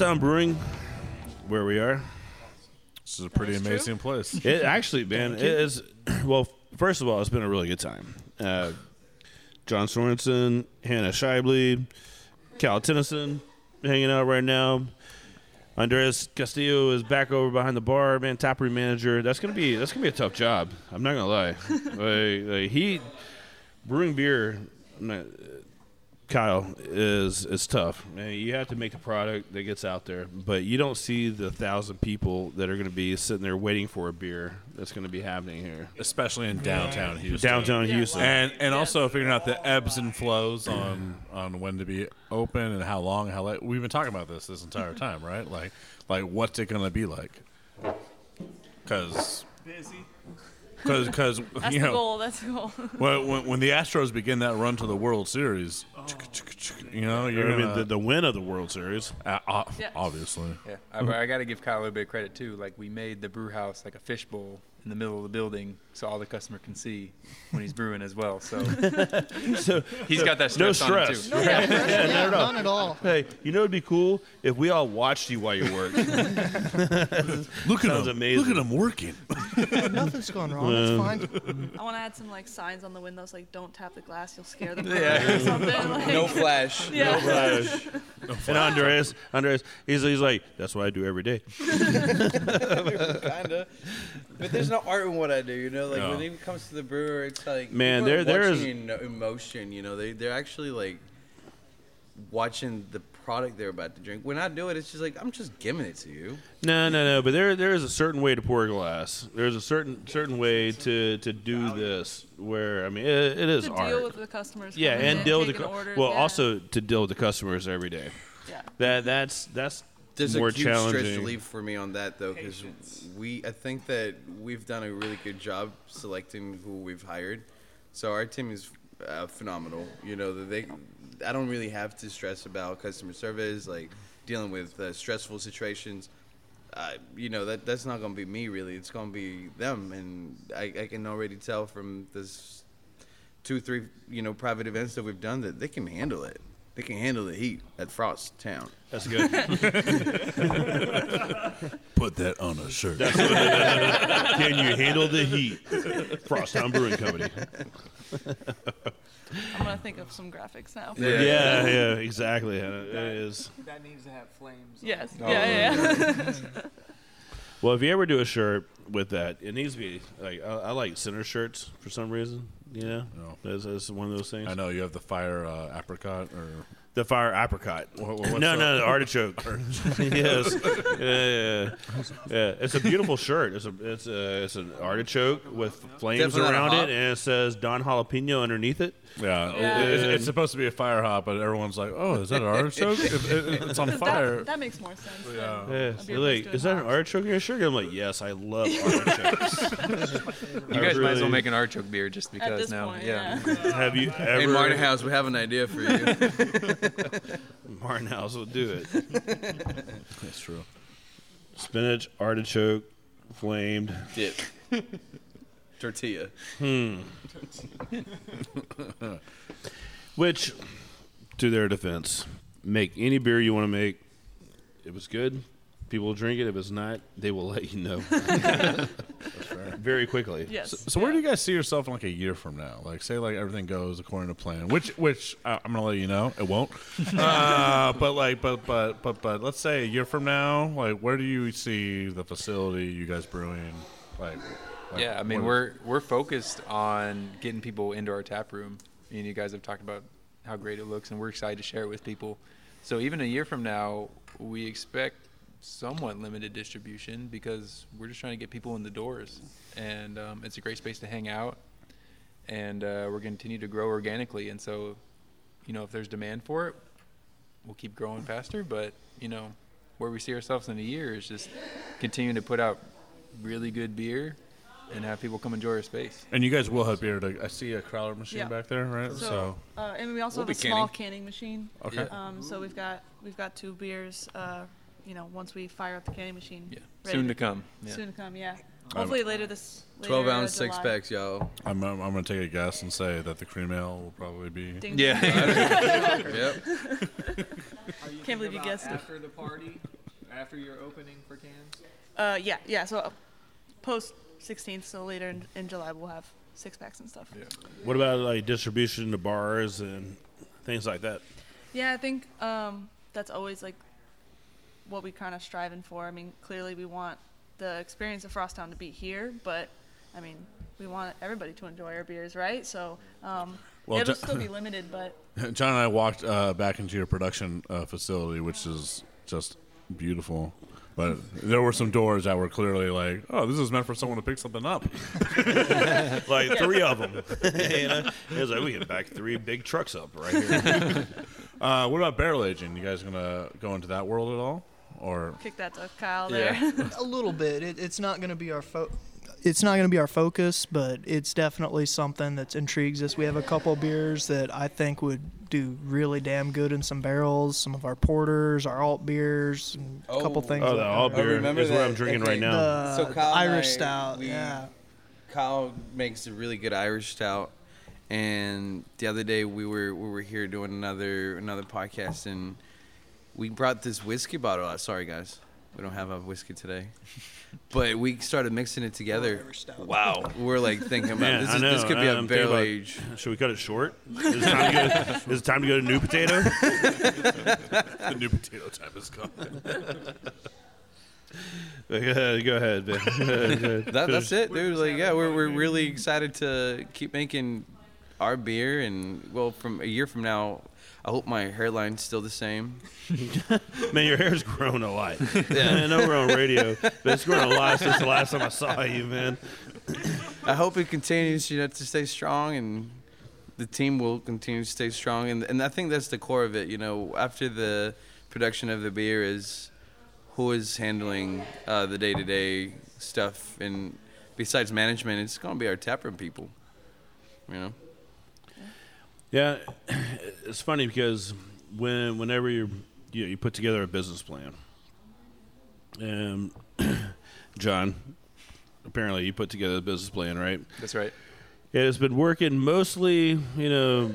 Frosttown Brewing, where we are. This is a pretty is true. amazing place. It actually, man, it is. Well, first of all, it's been a really good time. Uh, John Sorensen, Hannah Scheibly, Kyle Tennyson hanging out right now. Andres Castillo is back over behind the bar, man. Taproom manager. That's gonna be that's gonna be a tough job. I'm not gonna lie. like, like he brewing beer. I'm not- Kyle is is tough. Man, you have to make the product that gets out there, but you don't see the thousand people that are going to be sitting there waiting for a beer that's going to be happening here. especially in downtown Houston. Downtown Houston. and and also figuring out the ebbs and flows on on when to be open and how long, how late. We've been talking about this this entire time, right? Like like what's it gonna be like? Because because because That's you the know goal. That's the goal. when, when when the Astros begin that run to the World Series, you know you're I mean, gonna, the, the win of the World Series. uh, uh, Yeah. obviously. Yeah, I, I got to give Kyle a little bit of credit too. Like we made the brew house like a fishbowl in the middle of the building, so all the customer can see when he's brewing as well. So So he's got that no stress, on him stress. too. yeah, not at all. None at all. Hey, you know it'd be cool if we all watched you while you work. Look at Sounds him! amazing. Look at him working. Nothing's gone wrong. It's um, fine. I want to add some like signs on the windows, like "Don't tap the glass, you'll scare them." Yeah. or something. Like, No flash. Yeah. Flash. and Andres, Andres, he's, he's like, that's what I do every day. Kinda. But there's no art in what I do, you know. Like No. when it comes to the brewer, it's like Man, people are there- there is- watching in emotion. You know, they they're actually like watching the product they're about to drink. When I do it, it's just like I'm just giving it to you. No, no, no. But there, there is a certain way to pour a glass. There's a certain, certain way to to do this. Where I mean, it, it is to art. deal with the customers. yeah, and in, deal with the cu- orders, well, yeah. also to deal with the customers every day. Yeah. That that's that's There's more a huge stress challenging. relief for me on that though, because we I think that we've done a really good job selecting who we've hired. So our team is uh, phenomenal. You know, that they I don't really have to stress about customer service, like dealing with uh, stressful situations. Uh, you know that that's not gonna be me really. It's gonna be them, and I, I can already tell from this two, three, you know, private events that we've done that they can handle it. They can handle the heat at Frost Town. That's good. Put that on a shirt. Can you handle the heat? Frost Town Brewing Company. I'm gonna think of some graphics now. Yeah. Yeah, yeah, exactly. It is. That needs to have flames. Yes. Oh, yeah, yeah. yeah. Well, if you ever do a shirt with that, it needs to be like I, I like center shirts for some reason. You know, No. that's, that's one of those things. I know you have the fire uh, apricot or The fire apricot. Wha- wha- what's no, no, the artichoke. yes, yeah, yeah, yeah. It's a beautiful shirt. It's a it's a it's an artichoke with flames Definitely around it, and it says Don Jalapeno underneath it. yeah. Yeah. It's, it's supposed to be a fire hop, but everyone's like, "Oh, is that an artichoke? It- it- it's on fire." That, that makes more sense. than Yeah. a Yeah, beer they're like, doing is that an artichoke in your shirt? I'm like, yes, I love artichokes. You guys might as well make an artichoke beer just At because this now. point, yeah. yeah. Have you ever? Hey, Martin House, we have an idea for you. Martin House will do it. That's true. Spinach, artichoke, flamed. Dip. Tortilla. Hmm. Which, to their defense, make any beer you want to make. It was good. People will drink it. If it's not, they will let you know. Very quickly. Yes. So where do you guys see yourself in like a year from now? Like, say like everything goes according to plan, which which uh, I'm gonna let you know it won't. uh, but like, but but but but let's say a year from now, like, where do you see the facility you guys brewing? Like, like Yeah, I mean we're we're focused on getting people into our tap room. And you guys have talked about how great it looks, and we're excited to share it with people. So even a year from now, we expect somewhat limited distribution because we're just trying to get people in the doors, and um, it's a great space to hang out, and uh, we're going to continue to grow organically. And so, you know, if there's demand for it, we'll keep growing faster. But you know, where we see ourselves in a year is just continuing to put out really good beer and have people come enjoy our space. And you guys will have beer. To, I see a crowler machine Yeah. back there, right? So, uh, and we also We'll have a be small canning. canning machine. Okay. Um, so we've got we've got two beers. Uh, you know, once we fire up the canning machine. Yeah, ready soon to come. Yeah. Soon to come, yeah. Hopefully later this. Later, 12 uh, ounce six packs, y'all. I'm, I'm, I'm going to take a guess and say that the cream ale will probably be. Ding, Yeah. ding. yep. Can't believe you guessed it. After the party, after your opening for cans. Uh, yeah, yeah. So uh, post 16th, so later in, in July we'll have six packs and stuff. Yeah. What about like distribution to bars and things like that? Yeah, I think um, that's always like what we kind of striving for. I mean, clearly we want the experience of Frosttown to be here, but I mean, we want everybody to enjoy our beers, right? So um, Well, it'll ju- still be limited, but John and I walked uh, back into your production uh, facility, which is just beautiful. But there were some doors that were clearly like, "Oh, this is meant for someone to pick something up." like three of them. you know? It was like we can back three big trucks up right here. uh, what about barrel aging? You guys gonna go into that world at all, or kick that to Kyle there. a little bit. It, it's not going to be our fo- It's not going to be our focus, but it's definitely something that intrigues us. We have a couple beers that I think would do really damn good in some barrels. Some of our porters, our alt beers, and a couple Oh. things. Oh, like the alt beer remember is what I'm drinking okay. right now. The, So the Kyle and Irish I, stout. we- yeah. Kyle makes a really good Irish stout, and the other day we were we were here doing another another podcast, and we brought this whiskey bottle out. Sorry guys, we don't have a whiskey today, but we started mixing it together. Wow. We're like thinking about Man, this. I Is, know, this could be I- a I'm thinking barrel about- age. Should we cut it short? Is it time to go, is it time to, go to new potato? the new potato time is coming? go ahead, go ahead, Ben. Go ahead, go ahead. That, that's it, dude. Like, yeah, we're we're really excited to keep making our beer, and well, from a year from now, I hope my hairline's still the same. Man, your hair's grown a lot. I know we're on radio, but it's grown a lot since the last time I saw you, man. I hope it continues, you know, to stay strong, and the team will continue to stay strong. And and I think that's the core of it. You know, after the production of the beer is who is handling uh, the day to day stuff, and besides management, it's gonna be our taproom people. You know. Yeah, it's funny because when whenever you you, you put together a business plan, and John, apparently you put together a business plan, right? That's right. It has been working mostly, you know,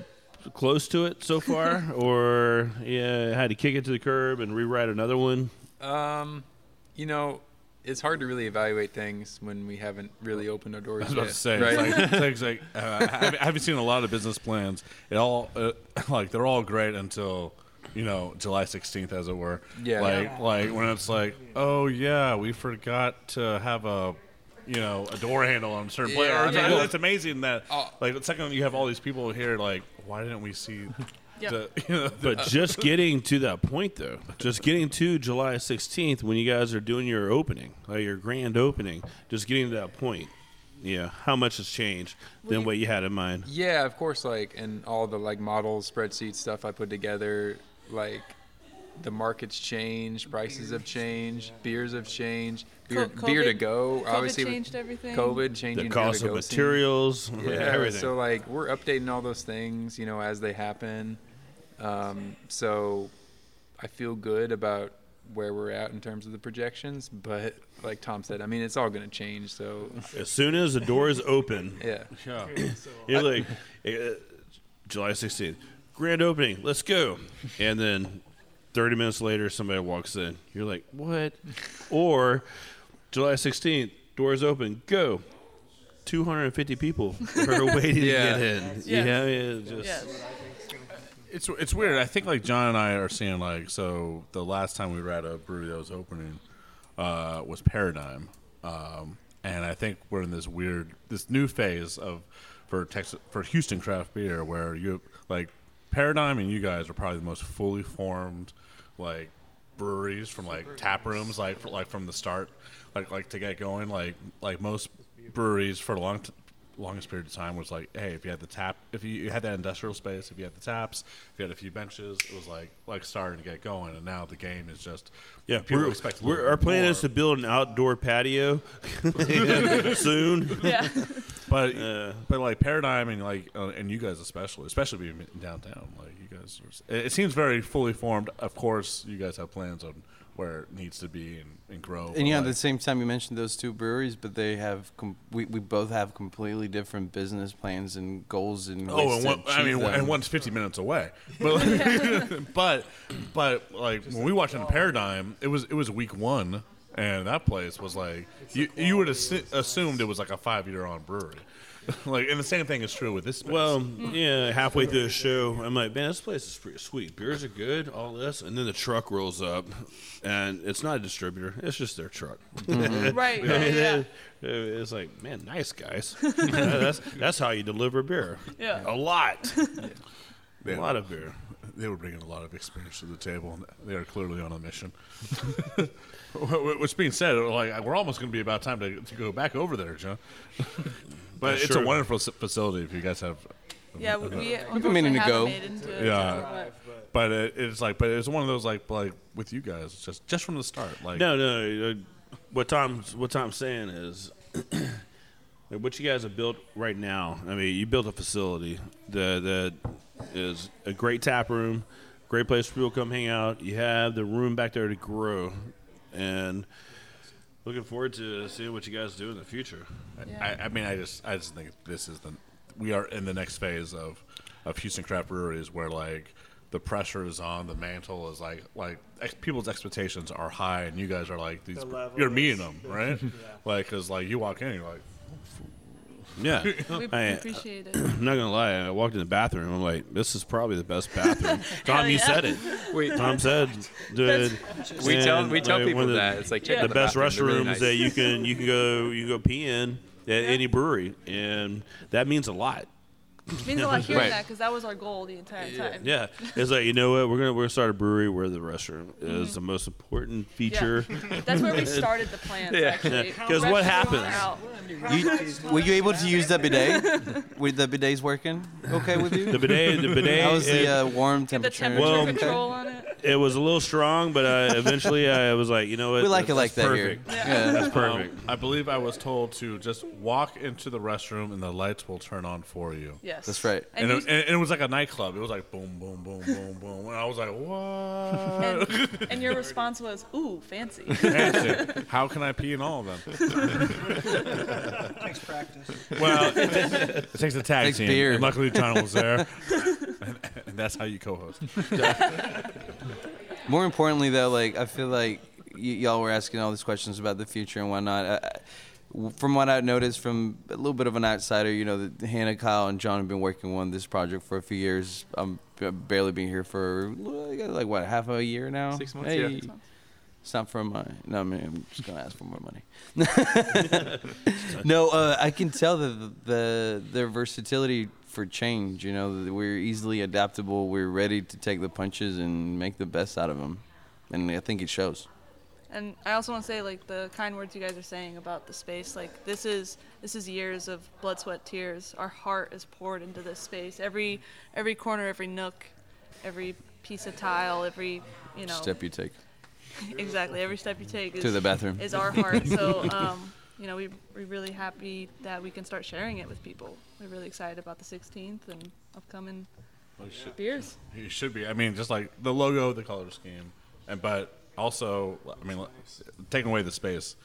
close to it so far, or yeah, had to kick it to the curb and rewrite another one. Um, you know, it's hard to really evaluate things when we haven't really opened our doors I was yet. about to say, right? it's like, it's like uh, I haven't- seen a lot of business plans. It all uh, like they're all great until you know July 16th, as it were. Yeah. Like Yeah. like when it's like, oh yeah, we forgot to have a you know a door handle on a certain place. Yeah, Or I it's, mean, it's amazing that like the second you have all these people here, like why didn't we see? Yep. The, you know, But just getting to that point, though, just getting to July 16th when you guys are doing your opening, like your grand opening, just getting to that point, yeah, how much has changed than what you had in mind? Yeah, of course. Like, and all the like models, spreadsheet stuff I put together, like the market's changed, prices have changed, beers have changed, beer, Co- beer to go. COVID obviously, changed everything. COVID changing The cost of to go scene. materials, Yeah, everything. So like we're updating all those things, you know, as they happen. Um, so I feel good about where we're at in terms of the projections, but like Tom said, I mean, it's all going to change. So As soon as the doors is open, yeah, you're like, eh, July 16th, grand opening, let's go. And then 30 minutes later, somebody walks in. You're like, what? or July 16th, doors open, go. 250 people are waiting Yeah. to get in. Yes. Yeah, I mean, just. Yes. It's it's weird. I think like John and I are seeing like so the last time we were at a brewery that was opening uh, was Paradigm, um, and I think we're in this weird this new phase of for Texas for Houston craft beer where you like Paradigm and you guys are probably the most fully formed like breweries from like tap rooms like for, like from the start like like to get going like like most breweries for a long t- longest period of time was like hey if you had the tap if you, you had that industrial space if you had the taps if you had a few benches it was like like starting to get going and now the game is just Yeah, people we're, expect a we're, our plan more. is to build an outdoor patio soon. Yeah. but Uh, but like paradigm and like uh, and you guys especially especially being in downtown like you guys are, it, it seems very fully formed of course you guys have plans on where it needs to be and, and grow. And yeah, at the same time, you mentioned those two breweries, but they have com- we, we both have completely different business plans and goals and Oh, and one, I mean, them. and one's 50 minutes away. But, but, but, like when we watched in Paradigm, it was it was week one, and that place was like you you would have assumed it was like a five year on brewery. like, and the same thing is true with this. Space. Well, yeah, halfway through the show, I'm like, man, this place is pretty sweet. Beers are good, all this, and then the truck rolls up, and it's not a distributor; it's just their truck. Mhm. Right, yeah, yeah. It's like, man, nice guys. that's that's how you deliver beer. Yeah. a lot, They- a lot of beer. They were bringing a lot of experience to the table, and they are clearly on a mission. Wh- Which being said, like we're almost going to be about time to, to go back over there, John. But Yeah, it's sure. a wonderful facility. If you guys have, Yeah, we, we We've been meaning to go. into yeah, yet, but it, it's like, but it's one of those like like with you guys, just just from the start. Like no, no. Uh, what Tom's what Tom's saying is, like, what you guys have built right now. I mean, you built a facility that that is a great tap room, great place for people to come hang out. You have the room back there to grow, and looking forward to seeing what you guys do in the future. I, I mean, I just I just think this is the we are in the next phase of of Houston craft breweries where like the pressure is on, the mantle is like like ex- people's expectations are high, and you guys are like these. The You're meeting is- them, right? Yeah. Like, cause like you walk in, you're like, Yeah, We I- appreciate it. I'm not gonna lie. I walked in the bathroom. I'm like, this is probably the best bathroom. Tom, you yeah. said it. Wait. Tom said, dude. We tell- and, we tell like, people the, that. It's like, check the the best restrooms really nice. that you can you can go you can go pee in at any brewery, and that means a lot. It means a lot hearing Right. that because that was our goal the entire time. Yeah, it's like you know what we're gonna we're gonna start a brewery where the restroom is the most important feature. Mm-hmm. That's where we started the plans, actually. Because what Restaurant happens? out. You, were you able to use the bidet? Were the bidets working okay with you? The bidet, the bidet. How was the uh, warm Get the temperature? temperature Well, control on it. It was a little strong, but uh, eventually I was like, you know what? We like it that's like that here. perfect. Yeah. That's Um, perfect. I believe I was told to just walk into the restroom and the lights will turn on for you. Yes. That's right. And, And it, and it was like a nightclub. It was like boom, boom, boom, boom, boom. And I was like, what? And, and your response was, "Ooh, fancy." Fancy. How can I pee in all of them? Takes practice. Well, it, takes a tag Takes team. beer. And luckily, John was there. and, and that's how you co-host. More importantly, though, like I feel like y- y'all were asking all these questions about the future and whatnot. I, I- w- from what I've noticed, from a little bit of an outsider, you know, that Hannah, Kyle, and John have been working on this project for a few years. I'm barely been here for like, like what half a year now. Six months, Hey, yeah. Six It's not for my. No, I mean, I'm just gonna ask for more money. no, uh, I can tell that the, the their versatility for change. You know, we're easily adaptable. We're ready to take the punches and make the best out of them, and I think it shows. And I also want to say, like the kind words you guys are saying about the space. Like this is this is years of blood, sweat, tears. Our heart is poured into this space. Every every corner, every nook, every piece of tile, every you know Step you take. exactly every step you take is, To the bathroom. is our heart. So um, you know we we're really happy that we can start sharing it with people. We're really excited about the 16th and upcoming beers. You should be. I mean, just like the logo, the color scheme, and but also, I mean, taking away the space,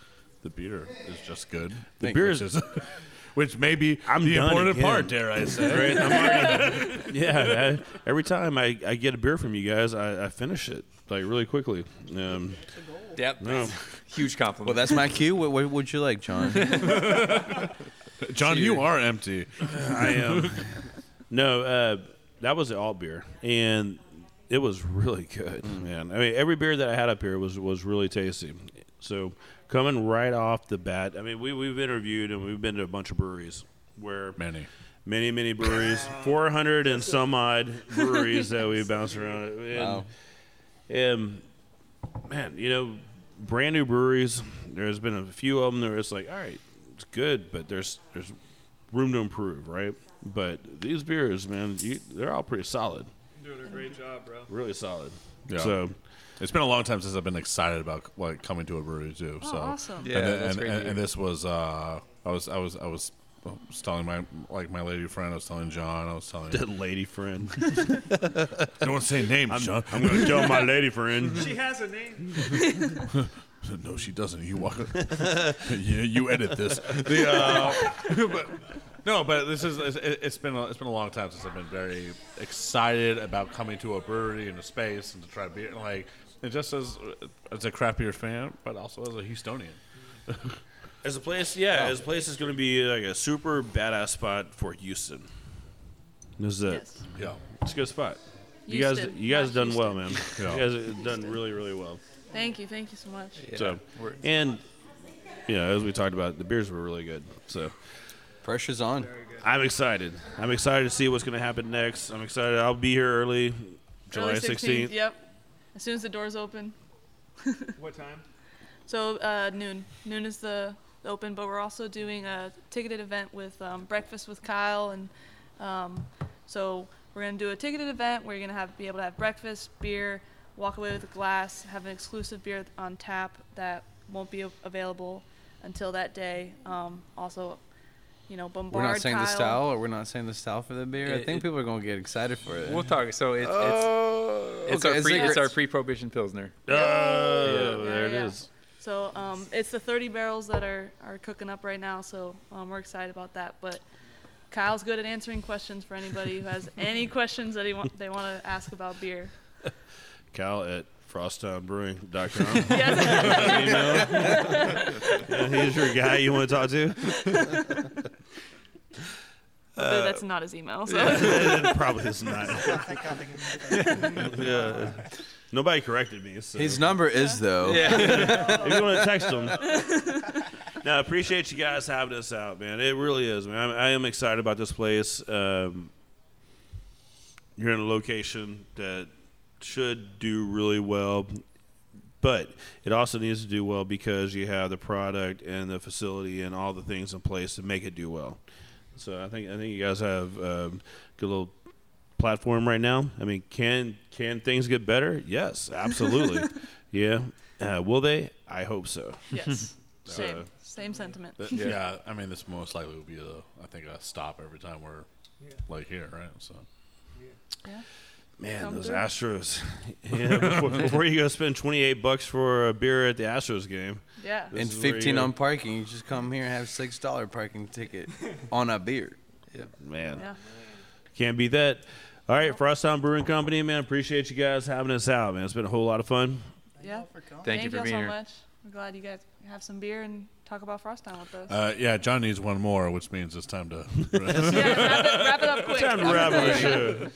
the beer is just good. The Which beer is- is, which may be I'm the important again. part. Dare I say? Right? I'm already- yeah. I, every time I, I get a beer from you guys, I, I finish it like really quickly. Um, Yep. no. Huge compliment. Well, that's my cue. What, what would you like, John? John, you are empty. I am. no, uh, that was the alt beer, and it was really good, mm. man. I mean, every beer that I had up here was was really tasty. So coming right off the bat, I mean, we we've interviewed and we've been to a bunch of breweries where Many. many many breweries, four hundred and some odd breweries that we bounced around. And, Wow. and man, you know, brand new breweries. There's been a few of them. There it's like, all right, it's good, but there's there's room to improve, right? But these beers, man, you, they're all pretty solid, Doing a great job, bro. really solid. Yeah. So It's been a long time since I've been excited about like coming to a brewery too. Oh, so awesome. Yeah, and, that's and, great to and, and this was uh, I was I was I was I was telling my like my lady friend. I was telling John. I was telling That lady friend. Don't say names, I'm, John. I'm going to tell my lady friend. She has a name. no, she doesn't. You walk. you, you edit this. The, uh, but, no, but this is it's, it's been a, it's been a long time since I've been very excited about coming to a brewery in a space and to try beer. Like it just as uh, as a craft beer fan, but also as a Houstonian. As a place, yeah, as a place is going to be like a super badass spot for Houston. This is it. Yes. Yeah. It's a good spot. You guys, you guys not done well, man. Yeah. You guys have done really, really well. Thank you, thank you so much. So, and you know, as we talked about, the beers were really good. So, Pressure's on. I'm excited. I'm excited to see what's going to happen next. I'm excited. I'll be here early, July Early 16th. Yep. As soon as the doors open. What time? So uh, noon. Noon is the the open, but we're also doing a ticketed event with um, breakfast with Kyle, and um, so we're gonna do a ticketed event where you're gonna have be able to have breakfast, beer, walk away with a glass, have an exclusive beer on tap that won't be a- available until that day. Um, also, you know, bombard We're not saying Kyle. the style, or we're not saying the style for the beer. I think it- people are gonna get excited for it. We'll talk. So it's Oh, it's, it's okay, our is pre, it's, our pre, prohibition pilsner. Oh, there it Yeah, is. So um, it's the 30 barrels that are, are cooking up right now. So um, we're excited about that. But Kyle's good at answering questions for anybody who has any questions that he want, they want to ask about beer. Kyle at frosttownbrewing.com. Yes. Email. Yeah, he's your guy you want to talk to. But that's not his email. So. it probably is not. I think I think yeah. Nobody corrected me. So. His number is though. if you want to text him. Now, I appreciate you guys having us out, man. It really is, man. I'm, I am excited about this place. Um, you're in a location that should do really well, but it also needs to do well because you have the product and the facility and all the things in place to make it do well. So I think I think you guys have um, a good little platform right now. I mean, can can things get better? Yes, absolutely. yeah. Uh, will they? I hope so. yes. Same. Uh, Same sentiment. Th- yeah. I mean, this most likely will be a I think a stop every time we're like here, right? So Yeah. Man, Come those through. Astros. yeah, before, before you go spend 28 bucks for a beer at the Astros game. Yeah. And 15 on parking. You just come here and have six dollar parking ticket on a beer. Yeah. Man, Yeah. can't beat that. All right, Frosttown Brewing Company, man, appreciate you guys having us out, man. It's been a whole lot of fun. Yeah. Thank you for y'all being so here. much. We're glad you guys have some beer and talk about Frosttown with us. uh, yeah, John needs one more, which means it's time to. yeah, wrap it, wrap it up quick. Time to wrap up the show.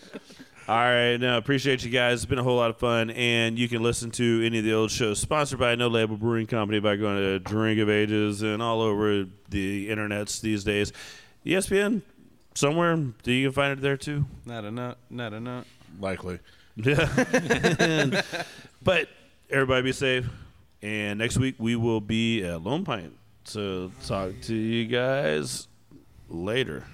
All right, no, appreciate you guys. It's been a whole lot of fun, and you can listen to any of the old shows sponsored by No Label Brewing Company by going to Drink of Ages and all over the internets these days. ESPN, somewhere, do you find it there too? Not enough. Not enough. Likely. Yeah. but everybody be safe. And next week we will be at Lone Pint. So talk to you guys later.